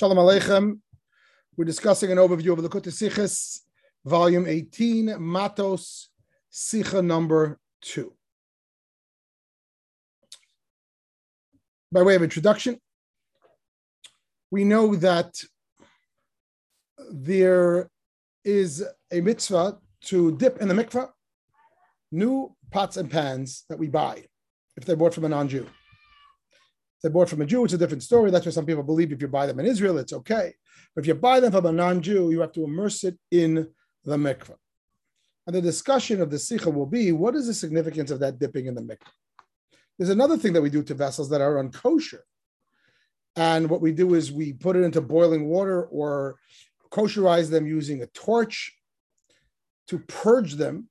Shalom Aleichem. We're discussing an overview of the Sichos, volume 18, Matos, Sicha number 2. By way of introduction, we know that there is a mitzvah to dip in the mikvah new pots and pans that we buy if they're bought from a non-Jew they're bought from a Jew, it's a different story. That's why some people believe if you buy them in Israel, it's okay. But if you buy them from a non-Jew, you have to immerse it in the mikveh. And the discussion of the sikha will be, what is the significance of that dipping in the mikveh? There's another thing that we do to vessels that are unkosher. And what we do is we put it into boiling water or kosherize them using a torch to purge them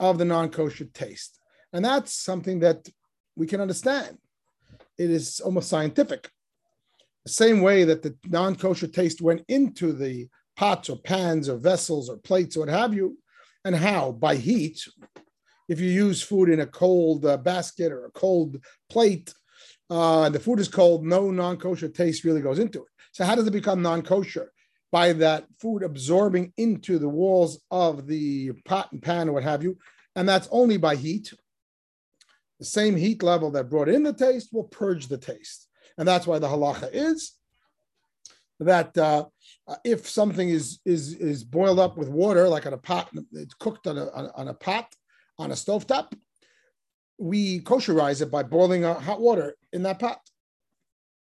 of the non-kosher taste. And that's something that we can understand it is almost scientific. The same way that the non kosher taste went into the pots or pans or vessels or plates or what have you, and how? By heat. If you use food in a cold uh, basket or a cold plate, uh, the food is cold, no non kosher taste really goes into it. So, how does it become non kosher? By that food absorbing into the walls of the pot and pan or what have you. And that's only by heat the same heat level that brought in the taste will purge the taste. And that's why the halacha is that uh, if something is, is, is boiled up with water, like on a pot, it's cooked on a, on a pot, on a stovetop, we kosherize it by boiling hot water in that pot.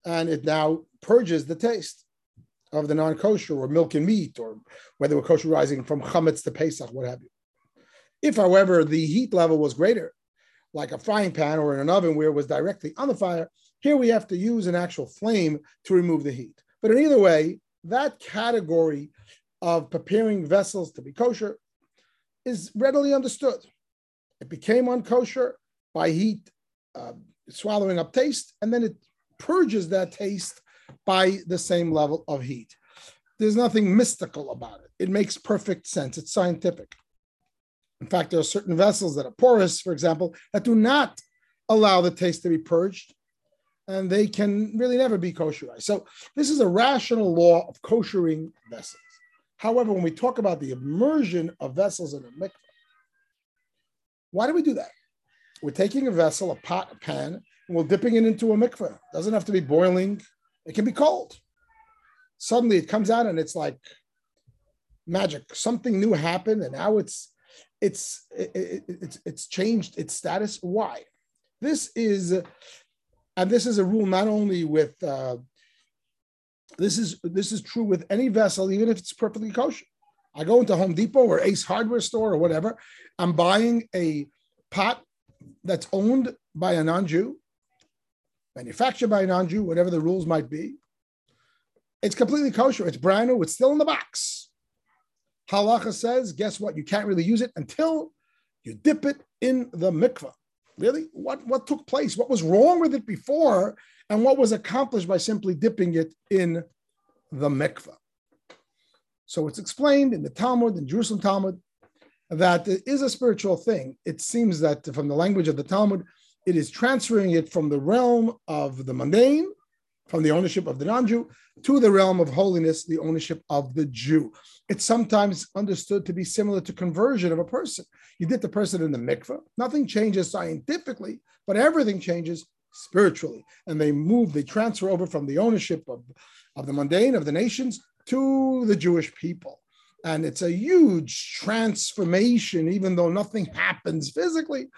And it now purges the taste of the non kosher or milk and meat, or whether we're kosherizing from chametz to Pesach, what have you. If, however, the heat level was greater, like a frying pan or in an oven where it was directly on the fire. Here we have to use an actual flame to remove the heat. But in either way, that category of preparing vessels to be kosher is readily understood. It became unkosher by heat uh, swallowing up taste, and then it purges that taste by the same level of heat. There's nothing mystical about it. It makes perfect sense. It's scientific. In fact, there are certain vessels that are porous, for example, that do not allow the taste to be purged, and they can really never be kosherized. So this is a rational law of koshering vessels. However, when we talk about the immersion of vessels in a mikveh, why do we do that? We're taking a vessel, a pot, a pan, and we're dipping it into a mikveh. It doesn't have to be boiling. It can be cold. Suddenly it comes out and it's like magic. Something new happened, and now it's it's it, it's it's changed its status. Why? This is, and this is a rule not only with. Uh, this is this is true with any vessel, even if it's perfectly kosher. I go into Home Depot or Ace Hardware store or whatever. I'm buying a pot that's owned by a non-Jew, manufactured by a non-Jew, whatever the rules might be. It's completely kosher. It's brand new. It's still in the box. Halacha says, guess what? You can't really use it until you dip it in the mikvah. Really? What, what took place? What was wrong with it before? And what was accomplished by simply dipping it in the mikvah? So it's explained in the Talmud, in Jerusalem Talmud, that it is a spiritual thing. It seems that from the language of the Talmud, it is transferring it from the realm of the mundane from the ownership of the non-Jew to the realm of holiness, the ownership of the Jew. It's sometimes understood to be similar to conversion of a person. You dip the person in the mikveh, nothing changes scientifically, but everything changes spiritually. And they move, they transfer over from the ownership of, of the mundane, of the nations, to the Jewish people. And it's a huge transformation, even though nothing happens physically.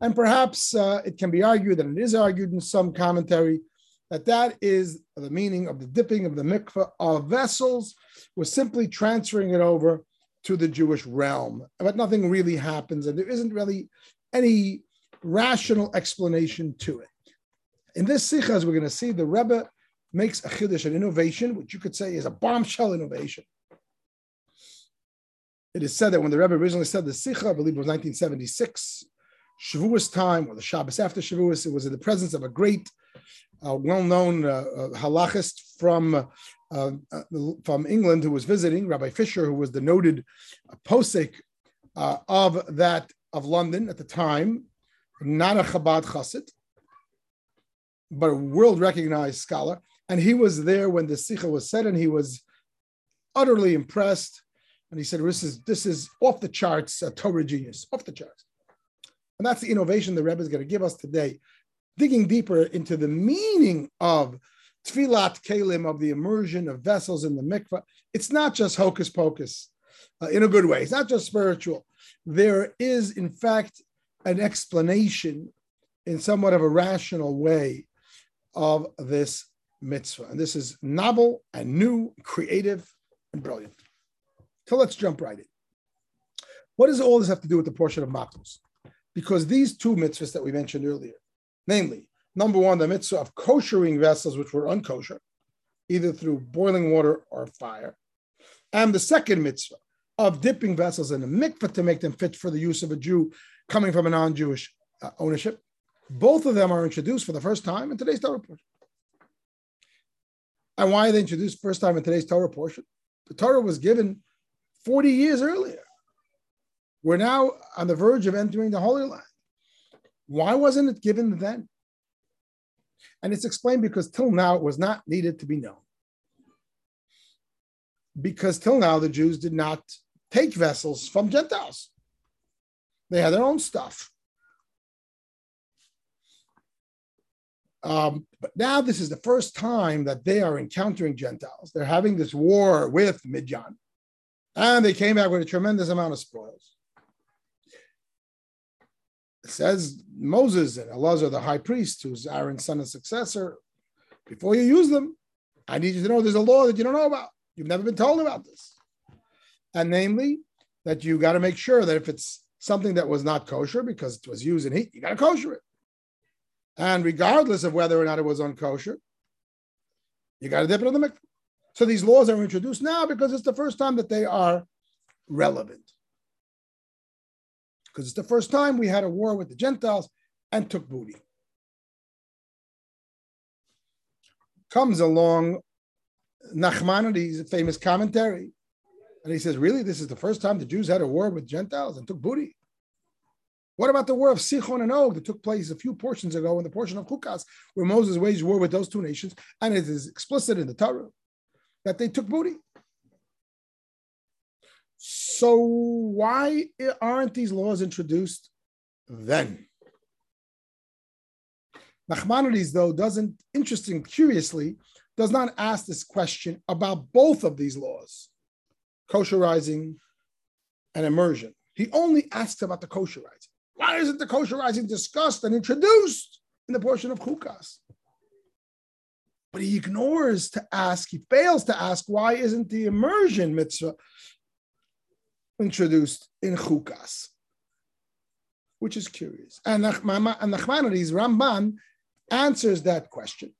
And perhaps uh, it can be argued, and it is argued in some commentary, that that is the meaning of the dipping of the mikveh of vessels. We're simply transferring it over to the Jewish realm, but nothing really happens, and there isn't really any rational explanation to it. In this sikha, as we're going to see, the Rebbe makes a chiddush, an innovation, which you could say is a bombshell innovation. It is said that when the Rebbe originally said the sikha, I believe it was 1976, Shavuos time, or the Shabbos after Shavuos, it was in the presence of a great a well-known uh, uh, halachist from uh, uh, from England who was visiting, Rabbi Fisher, who was the noted posek uh, of that of London at the time, not a Chabad chassid, but a world-recognized scholar. And he was there when the Sikha was said, and he was utterly impressed. And he said, This is, this is off the charts, a Torah genius, off the charts. And that's the innovation the Rebbe is going to give us today, digging deeper into the meaning of tevilat kelim, of the immersion of vessels in the mikvah. It's not just hocus pocus uh, in a good way, it's not just spiritual. There is, in fact, an explanation in somewhat of a rational way of this mitzvah. And this is novel and new, creative, and brilliant. So let's jump right in. What does all this have to do with the portion of matos? Because these two mitzvahs that we mentioned earlier, namely, number one, the mitzvah of koshering vessels which were unkosher, either through boiling water or fire, and the second mitzvah of dipping vessels in a mikvah to make them fit for the use of a Jew coming from a non-Jewish uh, ownership. Both of them are introduced for the first time in today's Torah portion. And why are they introduced first time in today's Torah portion? The Torah was given 40 years earlier. We're now on the verge of entering the Holy Land. Why wasn't it given then? And it's explained because till now it was not needed to be known. Because till now the Jews did not take vessels from Gentiles, they had their own stuff. Um, but now this is the first time that they are encountering Gentiles. They're having this war with Midian. And they came back with a tremendous amount of spoils. Says Moses and Elazar, the high priest, who's Aaron's son and successor, before you use them, I need you to know there's a law that you don't know about. You've never been told about this. And namely, that you got to make sure that if it's something that was not kosher because it was used in heat, you got to kosher it. And regardless of whether or not it was unkosher, you got to dip it in the mikvah. So these laws are introduced now because it's the first time that they are relevant. Because it's the first time we had a war with the Gentiles and took booty. Comes along Nachmanides' famous commentary, and he says, Really, this is the first time the Jews had a war with Gentiles and took booty? What about the war of Sichon and Og that took place a few portions ago in the portion of Chukas, where Moses waged war with those two nations, and it is explicit in the Torah that they took booty. So why aren't these laws introduced then? Nachmanides, though, doesn't, interesting, curiously, does not ask this question about both of these laws, kosherizing and immersion. He only asks about the kosherizing. Why isn't the kosherizing discussed and introduced in the portion of Chukas? But he ignores to ask, he fails to ask, why isn't the immersion mitzvah introduced in Chukas? Which is curious. And Nachmanides, Ramban, answers that question.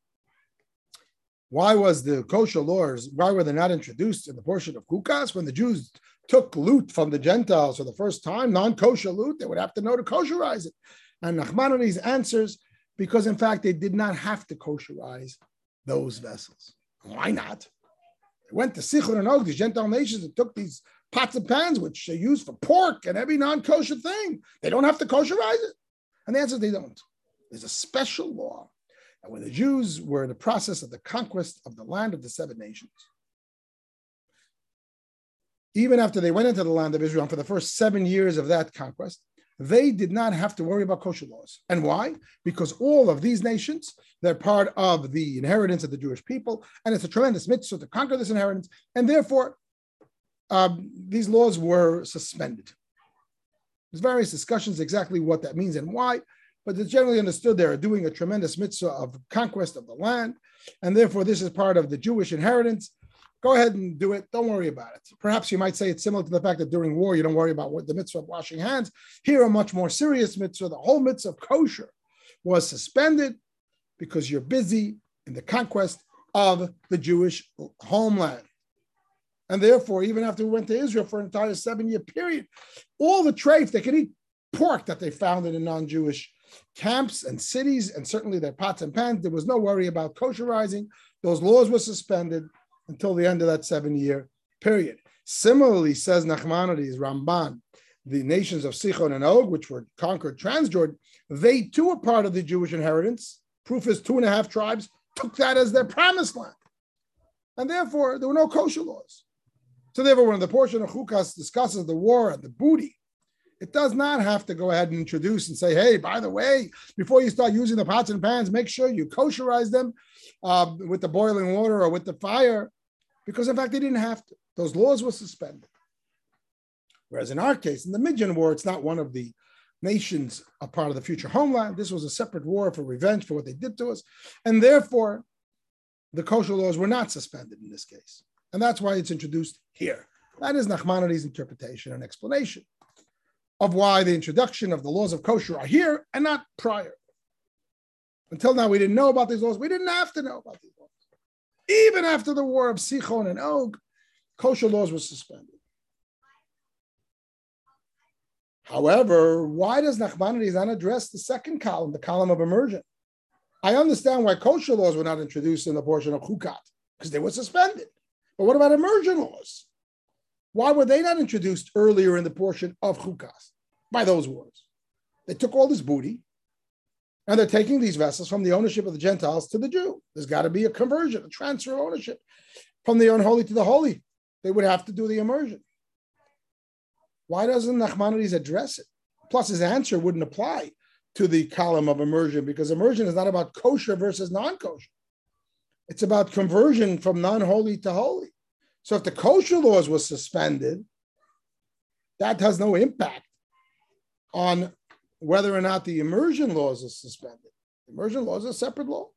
Why was the kosher laws, why were they not introduced in the portion of Chukas when the Jews took loot from the Gentiles for the first time, non-kosher loot, they would have to know to kosherize it. And Nachmanides answers, because in fact they did not have to kosherize those vessels. Why not? They went to Sichon and Og, these Gentile nations, and took these pots and pans, which they use for pork and every non-kosher thing. They don't have to kosherize it. And the answer is they don't. There's a special law. And when the Jews were in the process of the conquest of the land of the seven nations, even after they went into the land of Israel for the first seven years of that conquest, they did not have to worry about kosher laws. And why? Because all of these nations, they're part of the inheritance of the Jewish people, and it's a tremendous mitzvah to conquer this inheritance. And therefore, um, these laws were suspended. There's various discussions exactly what that means and why, but it's generally understood they are doing a tremendous mitzvah of conquest of the land, and therefore this is part of the Jewish inheritance, Go ahead and do it. Don't worry about it. Perhaps you might say it's similar to the fact that during war you don't worry about what the mitzvah of washing hands. Here, a much more serious mitzvah, the whole mitzvah of kosher, was suspended because you're busy in the conquest of the Jewish homeland. And therefore, even after we went to Israel for an entire seven year period, all the treif, they could eat pork that they found in the non Jewish camps and cities, and certainly their pots and pans. There was no worry about kosherizing. Those laws were suspended until the end of that seven year period. Similarly, says Nachmanides, Ramban, the nations of Sichon and Og, which were conquered Transjordan, they too are part of the Jewish inheritance. Proof is two and a half tribes took that as their promised land. And therefore, there were no kosher laws. So therefore, when the portion of Chukas discusses the war and the booty, it does not have to go ahead and introduce and say, hey, by the way, before you start using the pots and pans, make sure you kosherize them uh, with the boiling water or with the fire, because in fact, they didn't have to. Those laws were suspended. Whereas in our case, in the Midian War, it's not one of the nations a part of the future homeland. This was a separate war for revenge for what they did to us. And therefore, the kosher laws were not suspended in this case. And that's why it's introduced here. That is Nachmanides' interpretation and explanation of why the introduction of the laws of kosher are here and not prior. Until now, we didn't know about these laws. We didn't have to know about these laws. Even after the war of Sichon and Og, kosher laws were suspended. However, why does Nachmanides not address the second column, the column of immersion? I understand why kosher laws were not introduced in the portion of Chukat, because they were suspended. But what about immersion laws? Why were they not introduced earlier in the portion of Chukas by those wars? They took all this booty and they're taking these vessels from the ownership of the Gentiles to the Jew. There's got to be a conversion, a transfer of ownership from the unholy to the holy. They would have to do the immersion. Why doesn't Nachmanides address it? Plus, his answer wouldn't apply to the column of immersion because immersion is not about kosher versus non kosher. It's about conversion from non holy to holy. So if the kosher laws were suspended, that has no impact on whether or not the immersion laws are suspended. Immersion laws are a separate law.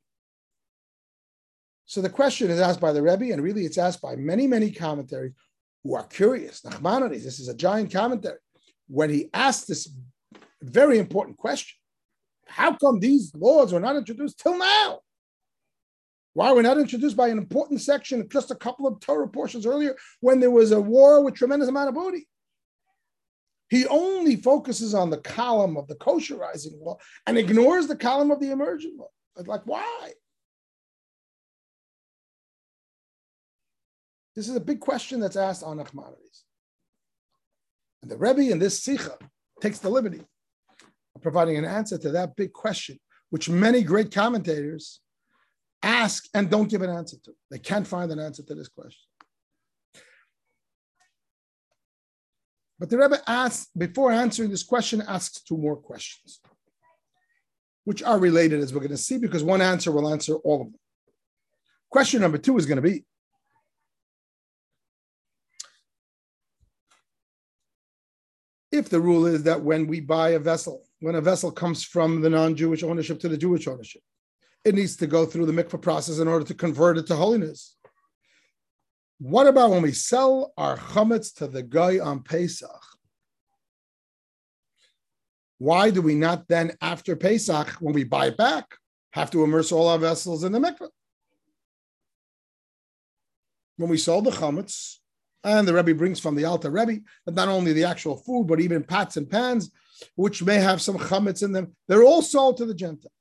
So the question is asked by the Rebbe, and really it's asked by many, many commentaries who are curious. Nachmanides, this is a giant commentary. When he asked this very important question, how come these laws were not introduced till now? Why were not introduced by an important section just a couple of Torah portions earlier when there was a war with tremendous amount of booty? He only focuses on the column of the kosherizing law and ignores the column of the emergent law. Like, why? This is a big question that's asked on Nachmanides. And the Rebbe in this Sikha takes the liberty of providing an answer to that big question, which many great commentators ask and don't give an answer to. They can't find an answer to this question. But the Rebbe asks, before answering this question, asks two more questions, which are related, as we're going to see, because one answer will answer all of them. Question number two is going to be if the rule is that when we buy a vessel, when a vessel comes from the non Jewish ownership to the Jewish ownership, it needs to go through the mikvah process in order to convert it to holiness. What about when we sell our chametz to the guy on Pesach? Why do we not then, after Pesach, when we buy it back, have to immerse all our vessels in the mikvah? When we sold the chametz, and the Rebbe brings from the Alter Rebbe that not only the actual food, but even pots and pans, which may have some chametz in them, they're all sold to the Gentile.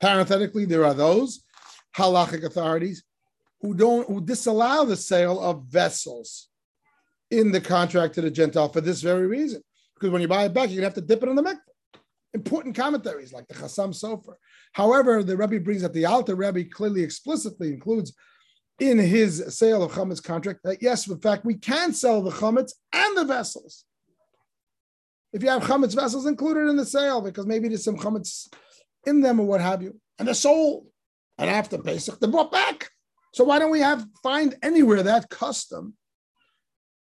Parenthetically, there are those halachic authorities who don't who disallow the sale of vessels in the contract to the Gentile for this very reason. Because when you buy it back, you're gonna have to dip it in the mikveh. Important commentaries like the Chassam Sofer. However, the Rebbe brings that the Alter Rebbe clearly explicitly includes in his sale of chametz contract that yes, in fact, we can sell the chametz and the vessels. If you have chametz vessels included in the sale, because maybe there's some chametz in them or what have you, and they're sold, and after Pesach they're brought back. So why don't we have find anywhere that custom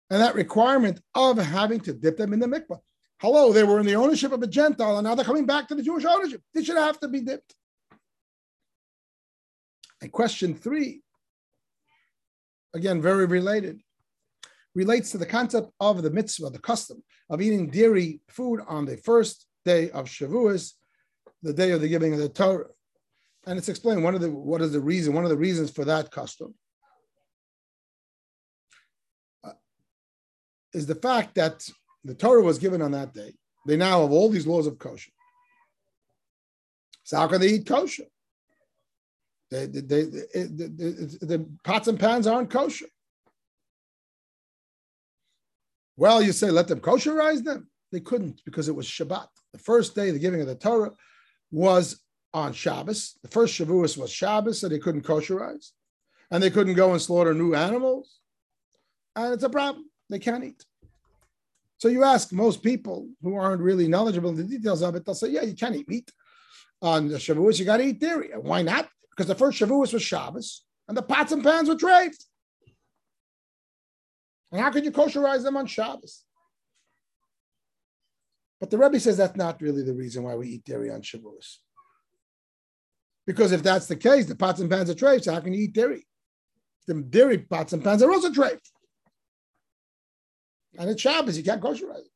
and that requirement of having to dip them in the mikvah? Hello, they were in the ownership of a Gentile, and now they're coming back to the Jewish ownership. They should have to be dipped. And question three again, very related, relates to the concept of the mitzvah, the custom of eating dairy food on the first day of Shavuos, the day of the giving of the Torah. And it's explained one of the what is the reason, one of the reasons for that custom uh, is the fact that the Torah was given on that day. They now have all these laws of kosher. So how can they eat kosher? They, they, they, the, the pots and pans aren't kosher. Well, you say let them kosherize them. They couldn't because it was Shabbat. The first day, the giving of the Torah was on Shabbos. The first Shavuos was Shabbos, so they couldn't kosherize, and they couldn't go and slaughter new animals, and it's a problem. They can't eat. So you ask most people who aren't really knowledgeable in the details of it, they'll say, "Yeah, you can't eat meat on the Shavuos. You got to eat dairy. Why not? Because the first Shavuos was Shabbos, and the pots and pans were treifed. And how could you kosherize them on Shabbos? But the Rebbe says that's not really the reason why we eat dairy on Shavuos. Because if that's the case, the pots and pans are treifed, so how can you eat dairy? The dairy pots and pans are also treifed. And it's Shabbos, you can't kosherize it.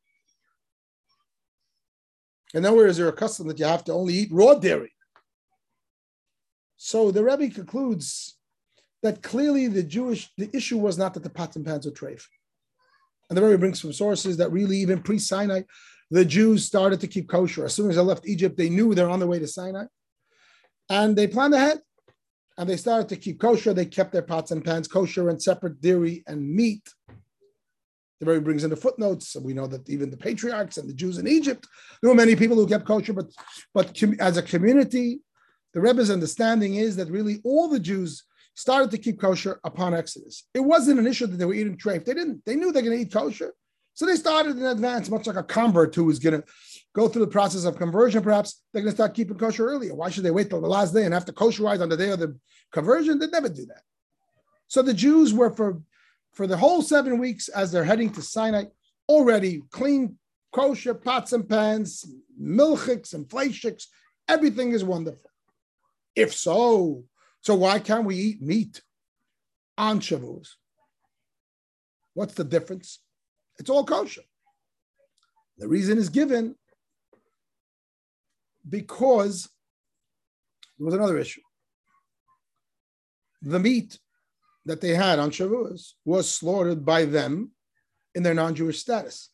And nowhere is there a custom that you have to only eat raw dairy. So the Rebbe concludes that clearly the Jewish the issue was not that the pots and pans were treif. And the Rebbe brings some sources that really even pre-Sinai, the Jews started to keep kosher. As soon as they left Egypt, they knew they're on their way to Sinai. And they planned ahead. And they started to keep kosher. They kept their pots and pans kosher and separate dairy and meat. The Rebbe brings in the footnotes. So we know that even the patriarchs and the Jews in Egypt, there were many people who kept kosher, but, but as a community, the Rebbe's understanding is that really all the Jews started to keep kosher upon Exodus. It wasn't an issue that they were eating treif. They didn't. They knew they're going to eat kosher. So they started in advance, much like a convert who is going to go through the process of conversion. Perhaps they're going to start keeping kosher earlier. Why should they wait till the last day and have to kosherize on the day of the conversion? They never do that. So the Jews were for for the whole seven weeks as they're heading to Sinai, already clean, kosher pots and pans, milchiks and fleishiks. Everything is wonderful. If so, so why can't we eat meat on Shavuos? What's the difference? It's all kosher. The reason is given because there was another issue. The meat that they had on Shavuos was slaughtered by them in their non-Jewish status.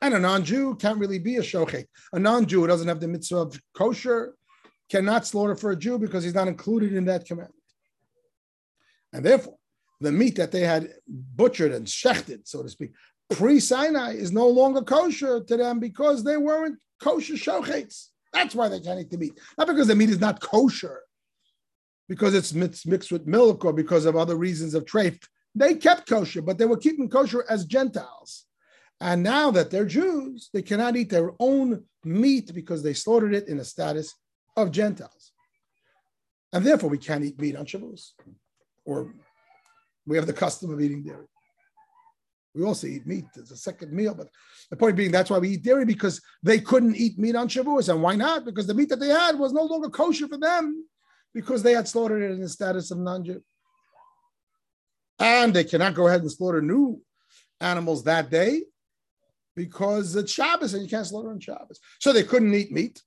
And a non-Jew can't really be a shochet. A non-Jew who doesn't have the mitzvah of kosher, cannot slaughter for a Jew because he's not included in that commandment. And therefore, the meat that they had butchered and shechted, so to speak, pre-Sinai is no longer kosher to them because they weren't kosher shochets. That's why they can't eat the meat. Not because the meat is not kosher, because it's mixed with milk or because of other reasons of treif. They kept kosher, but they were keeping kosher as Gentiles. And now that they're Jews, they cannot eat their own meat because they slaughtered it in a status of Gentiles. And therefore, we can't eat meat on Shavuos. Or we have the custom of eating dairy. We also eat meat as a second meal, but the point being that's why we eat dairy because they couldn't eat meat on Shavuos. And why not? Because the meat that they had was no longer kosher for them because they had slaughtered it in the status of non-Jew. And they cannot go ahead and slaughter new animals that day because it's Shabbos and you can't slaughter on Shabbos. So they couldn't eat meat.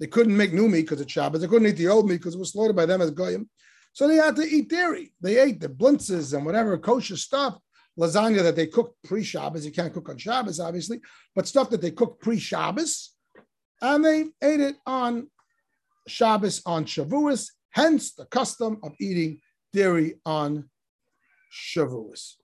They couldn't make new meat because it's Shabbos. They couldn't eat the old meat because it was slaughtered by them as goyim. So they had to eat dairy. They ate the blintzes and whatever kosher stuff, lasagna that they cooked pre-Shabbos. You can't cook on Shabbos, obviously, but stuff that they cooked pre-Shabbos, and they ate it on Shabbos on Shavuos, hence the custom of eating dairy on Shavuos.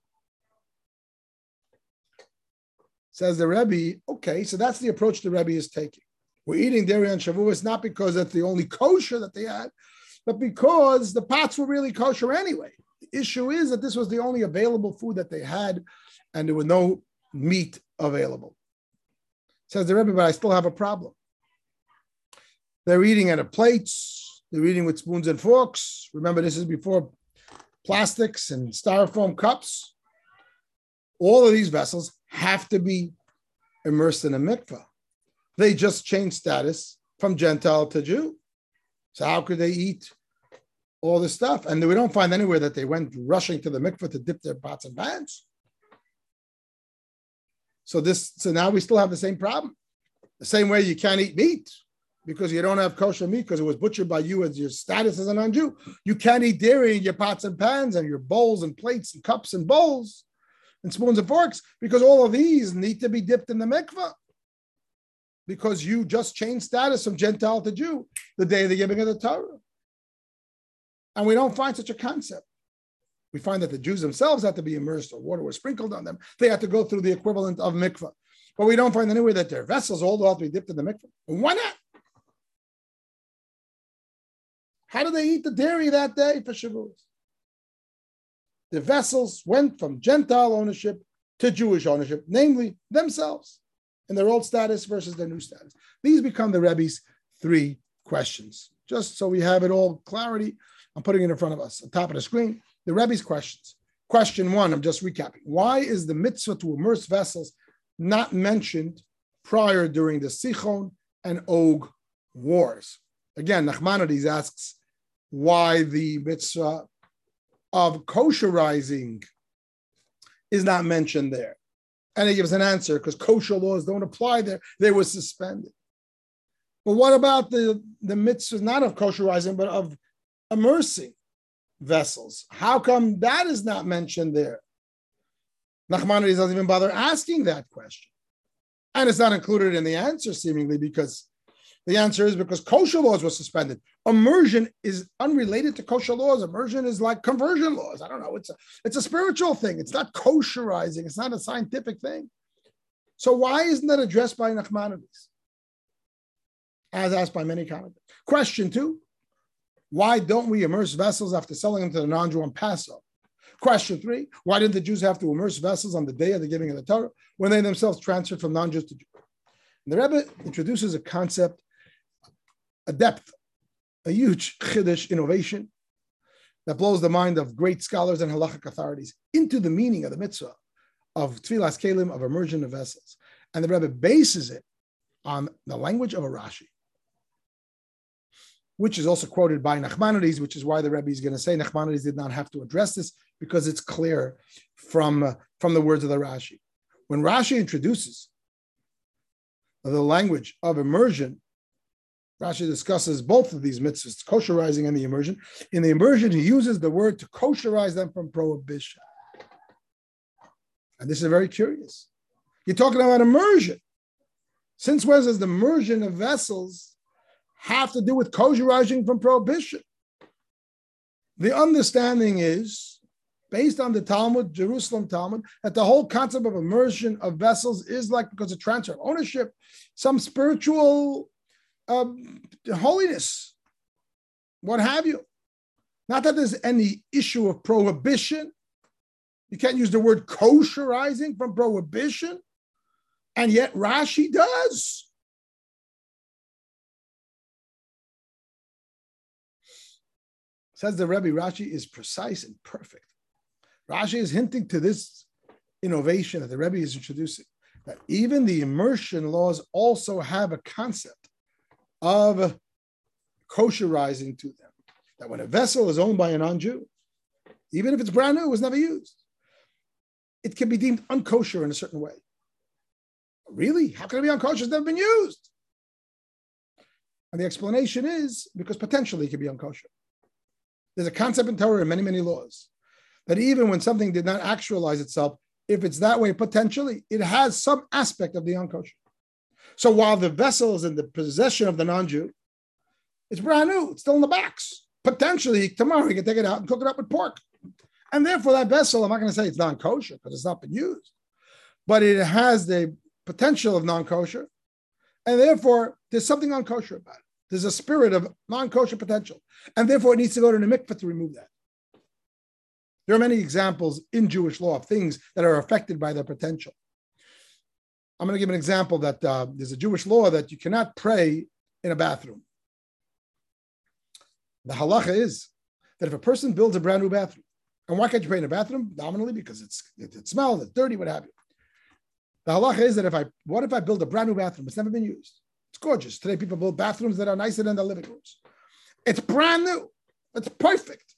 Says the Rebbe, okay, so that's the approach the Rebbe is taking. We're eating dairy on Shavuos not because that's the only kosher that they had, but because the pots were really kosher anyway. The issue is that this was the only available food that they had, and there was no meat available. Says the Rebbe, but I still have a problem. They're eating out of plates. They're eating with spoons and forks. Remember, this is before plastics and styrofoam cups. All of these vessels have to be immersed in a mikvah. They just changed status from Gentile to Jew. So how could they eat all this stuff? And we don't find anywhere that they went rushing to the mikvah to dip their pots and pans. So this, so now we still have the same problem. The same way you can't eat meat because you don't have kosher meat because it was butchered by you as your status as a non-Jew. You can't eat dairy in your pots and pans and your bowls and plates and cups and bowls and spoons and forks because all of these need to be dipped in the mikvah because you just changed status from Gentile to Jew the day of the giving of the Torah. And we don't find such a concept. We find that the Jews themselves had to be immersed or water was sprinkled on them. They had to go through the equivalent of mikvah. But we don't find anywhere that their vessels all have to be dipped in the mikvah. Why not? How did they eat the dairy that day for Shavuos? The vessels went from Gentile ownership to Jewish ownership, namely themselves in their old status versus their new status. These become the Rebbe's three questions. Just so we have it all clarity, I'm putting it in front of us on top of the screen. The Rebbe's questions. Question one, I'm just recapping. Why is the mitzvah to immerse vessels not mentioned prior during the Sichon and Og wars? Again, Nachmanides asks why the mitzvah of kosherizing is not mentioned there. And he gives an answer because kosher laws don't apply there. They were suspended. But what about the, the mitzvah, not of kosherizing, but of immersing vessels? How come that is not mentioned there? Nachmanides doesn't even bother asking that question. And it's not included in the answer, seemingly, because the answer is because kosher laws were suspended. Immersion is unrelated to kosher laws. Immersion is like conversion laws. I don't know. It's a it's a spiritual thing. It's not kosherizing. It's not a scientific thing. So why isn't that addressed by Nachmanides? As asked by many commentators. Question two: Why don't we immerse vessels after selling them to the non-Jew on Passover? Question three: Why didn't the Jews have to immerse vessels on the day of the giving of the Torah when they themselves transferred from non-Jews to Jews? The Rebbe introduces a concept a depth, a huge chiddush innovation that blows the mind of great scholars and halachic authorities into the meaning of the mitzvah of tevilas kelim, of immersion of vessels. And the Rebbe bases it on the language of a Rashi, which is also quoted by Nachmanides, which is why the Rebbe is going to say Nachmanides did not have to address this because it's clear from, uh, from the words of the Rashi. When Rashi introduces the language of immersion Rashi discusses both of these mitzvahs, kosherizing and the immersion. In the immersion, he uses the word to kosherize them from prohibition. And this is very curious. You're talking about immersion. Since when does the immersion of vessels have to do with kosherizing from prohibition? The understanding is, based on the Talmud, Jerusalem Talmud, that the whole concept of immersion of vessels is like because of transfer of ownership, some spiritual um, holiness, what have you. Not that there's any issue of prohibition. You can't use the word kosherizing from prohibition, and yet Rashi does. Says the Rebbe, Rashi is precise and perfect. Rashi is hinting to this innovation that the Rebbe is introducing, that even the immersion laws also have a concept of kosherizing to them. That when a vessel is owned by a non Jew, even if it's brand new, it was never used, it can be deemed unkosher in a certain way. Really? How can it be unkosher? It's never been used. And the explanation is because potentially it could be unkosher. There's a concept in Torah and many, many laws that even when something did not actualize itself, if it's that way potentially, it has some aspect of the unkosher. So while the vessel is in the possession of the non-Jew, it's brand new. It's still in the box. Potentially tomorrow he can take it out and cook it up with pork. And therefore, that vessel, I'm not going to say it's non-kosher because it's not been used, but it has the potential of non-kosher, and therefore there's something unkosher about it. There's a spirit of non-kosher potential, and therefore it needs to go to the mikveh to remove that. There are many examples in Jewish law of things that are affected by their potential. I'm going to give an example that uh, there's a Jewish law that you cannot pray in a bathroom. The halacha is that if a person builds a brand new bathroom, and why can't you pray in a bathroom? Nominally, because it's it, it smells, it's dirty, what have you. The halacha is that if I, what if I build a brand new bathroom? It's never been used. It's gorgeous. Today, people build bathrooms that are nicer than the living rooms. It's brand new. It's perfect.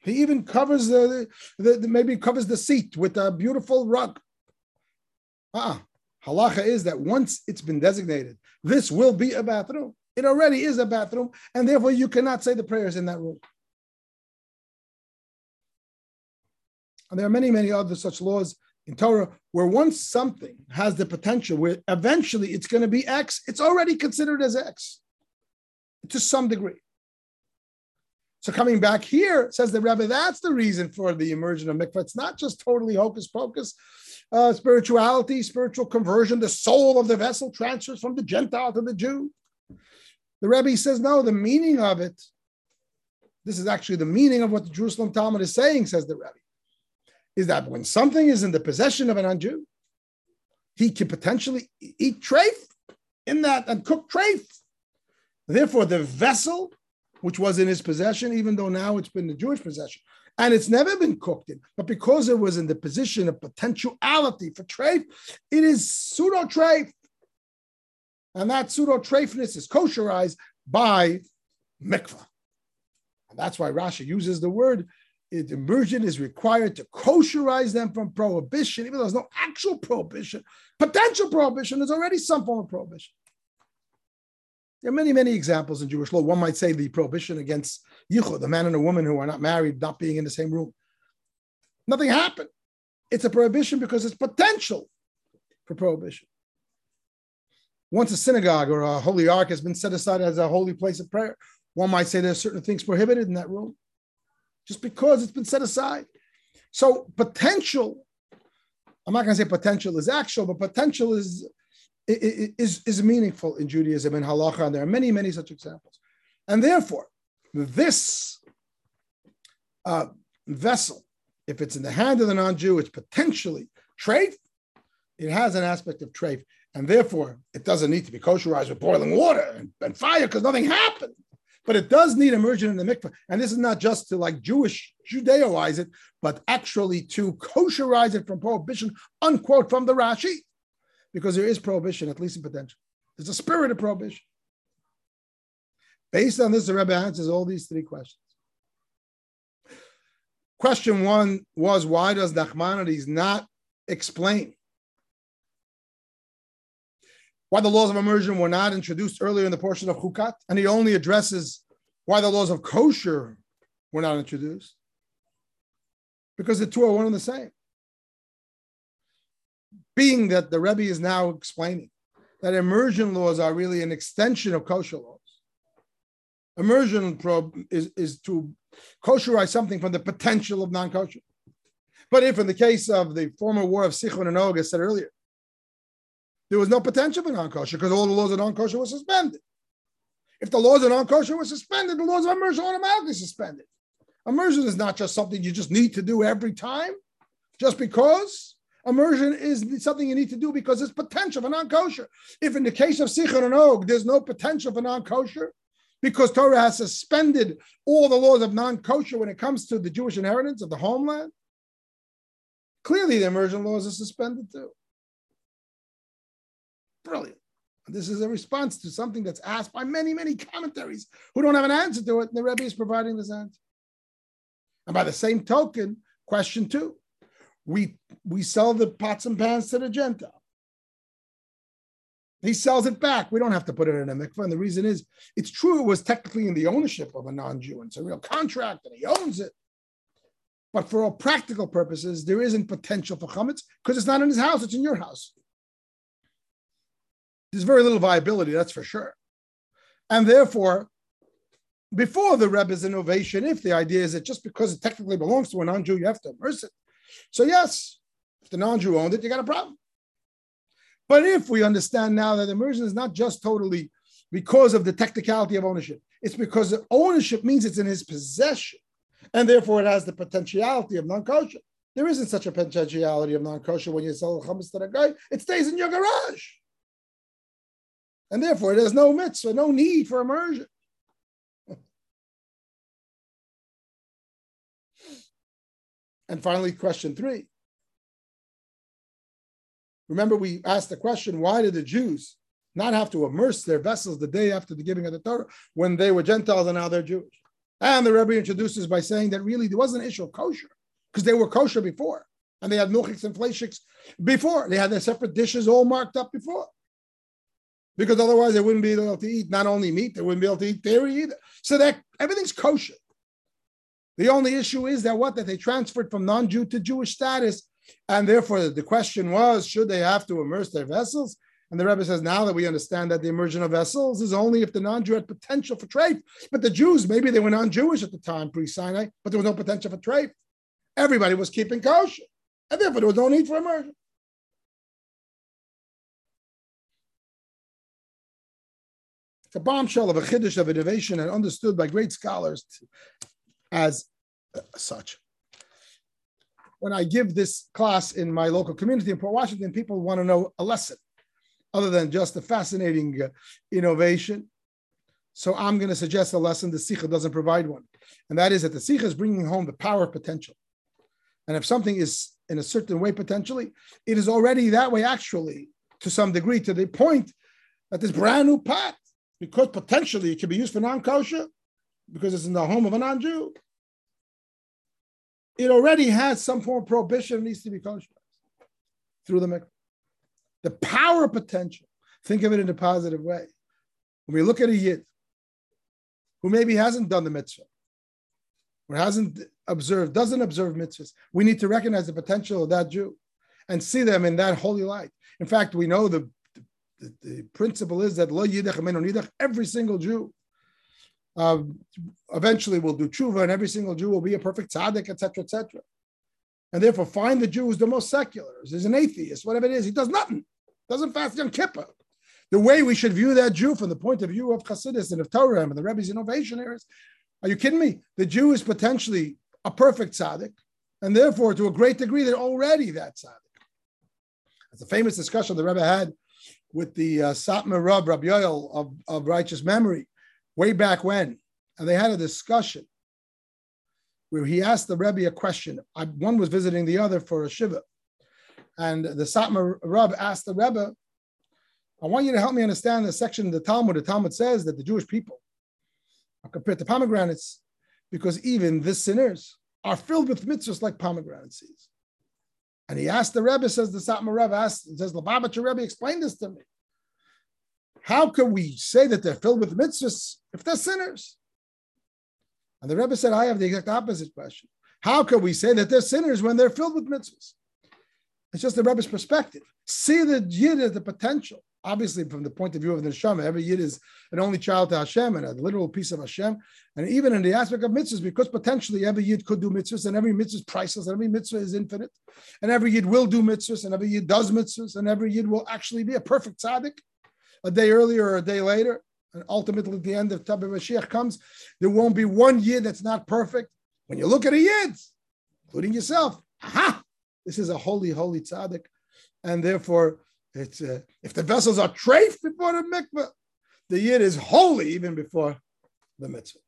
He even covers the, the, the maybe covers the seat with a beautiful rug. Ah, Halacha is that once it's been designated, this will be a bathroom. It already is a bathroom, and therefore you cannot say the prayers in that room. And there are many, many other such laws in Torah where once something has the potential where eventually it's going to be X, it's already considered as X to some degree. So coming back here, says the Rebbe, that's the reason for the immersion of mikvah. It's not just totally hocus pocus uh, spirituality, spiritual conversion, the soul of the vessel transfers from the Gentile to the Jew. The Rebbe says, no, the meaning of it this is actually the meaning of what the Jerusalem Talmud is saying, says the Rebbe, is that when something is in the possession of an non-Jew, he can potentially eat treif in that and cook treif. Therefore, the vessel which was in his possession, even though now it's been the Jewish possession, and it's never been cooked in, but because it was in the position of potentiality for treif, it is pseudo treif. And that pseudo treifness is kosherized by mikvah. And that's why Rashi uses the word it, immersion is required to kosherize them from prohibition, even though there's no actual prohibition. Potential prohibition is already some form of prohibition. There are many, many examples in Jewish law. One might say the prohibition against yichud, the man and a woman who are not married, not being in the same room. Nothing happened. It's a prohibition because it's potential for prohibition. Once a synagogue or a holy ark has been set aside as a holy place of prayer, one might say there's certain things prohibited in that room just because it's been set aside. So potential, I'm not going to say potential is actual, but potential is is, is meaningful in Judaism and halacha, and there are many, many such examples. And therefore, this uh, vessel, if it's in the hand of the non-Jew, it's potentially treif. It has an aspect of treif, and therefore it doesn't need to be kosherized with boiling water and, and fire because nothing happened. But it does need immersion in the mikveh, and this is not just to like Jewish Judaize it, but actually to kosherize it from prohibition, unquote, from the Rashi because there is prohibition, at least in potential. There's a spirit of prohibition. Based on this, the Rebbe answers all these three questions. Question one was why does Nachmanides not explain why the laws of immersion were not introduced earlier in the portion of Chukat? And he only addresses why the laws of kosher were not introduced. Because the two are one and the same being that the Rebbe is now explaining that immersion laws are really an extension of kosher laws. Immersion probe is, is to kosherize something from the potential of non-kosher. But if in the case of the former war of Sichon and Og, as said earlier, there was no potential for non-kosher because all the laws of non-kosher were suspended. If the laws of non-kosher were suspended, the laws of immersion automatically suspended. Immersion is not just something you just need to do every time, just because. Immersion is something you need to do because there's potential for non-kosher. If in the case of Sichon and Og, there's no potential for non-kosher, because Torah has suspended all the laws of non-kosher when it comes to the Jewish inheritance of the homeland, clearly the immersion laws are suspended too. Brilliant. This is a response to something that's asked by many, many commentaries who don't have an answer to it, and the Rebbe is providing this answer. And by the same token, question two we we sell the pots and pans to the Gentile. He sells it back. We don't have to put it in a mikvah. And the reason is, it's true, it was technically in the ownership of a non Jew. It's a real contract and he owns it. But for all practical purposes, there isn't potential for chametz because it's not in his house, it's in your house. There's very little viability, that's for sure. And therefore, before the Rebbe's innovation, if the idea is that just because it technically belongs to a non Jew, you have to immerse it, so, yes, if the non Jew owned it, you got a problem. But if we understand now that immersion is not just totally because of the technicality of ownership, it's because ownership means it's in his possession, and therefore it has the potentiality of non kosher. There isn't such a potentiality of non kosher when you sell chametz to a guy, it stays in your garage. And therefore, there's no mitzvah, no need for immersion. And finally, question three. Remember, we asked the question why did the Jews not have to immerse their vessels the day after the giving of the Torah when they were Gentiles and now they're Jewish? And the Rebbe introduces by saying that really there wasn't an issue of kosher because they were kosher before and they had milchiks and fleishiks before. They had their separate dishes all marked up before. Because otherwise they wouldn't be able to eat not only meat, they wouldn't be able to eat dairy either. So that everything's kosher. The only issue is that what that they transferred from non-Jew to Jewish status, and therefore the question was, should they have to immerse their vessels? And the Rebbe says now that we understand that the immersion of vessels is only if the non-Jew had potential for treif. But the Jews, maybe they were non-Jewish at the time pre-Sinai, but there was no potential for treif. Everybody was keeping kosher, and therefore there was no need for immersion. It's a bombshell of a chiddush of innovation and understood by great scholars as uh, such. When I give this class in my local community in Port Washington, people want to know a lesson other than just a fascinating uh, innovation. So I'm going to suggest a lesson the Sikha doesn't provide one. And that is that the Sikha is bringing home the power of potential. And if something is in a certain way potentially, it is already that way actually to some degree, to the point that this brand new pot, because potentially it can be used for non-kosher, because it's in the home of a non-Jew, it already has some form of prohibition needs to be kosher through the mikvah. The power potential, think of it in a positive way. When we look at a yid who maybe hasn't done the mitzvah, or hasn't observed, doesn't observe mitzvahs, we need to recognize the potential of that Jew and see them in that holy light. In fact, we know the, the, the principle is that lo yidach every single Jew uh, eventually will do tshuva, and every single Jew will be a perfect tzaddik, etc., etc. And therefore, find the Jew who's the most secular, is an atheist, whatever it is. He does nothing, doesn't fast on Kippur. The way we should view that Jew from the point of view of Chassidus and of Torah and the Rebbe's innovation is, are you kidding me? The Jew is potentially a perfect tzaddik, and therefore, to a great degree, they're already that tzaddik. It's a famous discussion the Rebbe had with the uh, Satmar Rab, Rabbi Yoel of, of righteous memory, way back when. And they had a discussion where he asked the Rebbe a question. I, one was visiting the other for a Shiva. And the Satmar Rab asked the Rebbe, I want you to help me understand the section of the Talmud. The Talmud says that the Jewish people are compared to pomegranates because even the sinners are filled with mitzvahs like pomegranate seeds. And he asked the Rebbe, says the Satmar Rebbe, asked, says, Lubavitcher Rebbe, explain this to me. How can we say that they're filled with mitzvahs if they're sinners? And the Rebbe said, I have the exact opposite question. How can we say that they're sinners when they're filled with mitzvahs? It's just the Rebbe's perspective. See the yid as the potential. Obviously, from the point of view of the neshama, every yid is an only child to Hashem and a literal piece of Hashem. And even in the aspect of mitzvahs, because potentially every yid could do mitzvahs, and every mitzvah is priceless, and every mitzvah is infinite, and every yid will do mitzvahs, and every yid does mitzvahs, and every yid will actually be a perfect tzaddik a day earlier or a day later. And ultimately, at the end of Tabba Mashiach comes, there won't be one yid that's not perfect. When you look at a yid, including yourself, aha, this is a holy, holy tzaddik. And therefore, it's uh, if the vessels are treif before the mikveh, the yid is holy even before the mitzvah.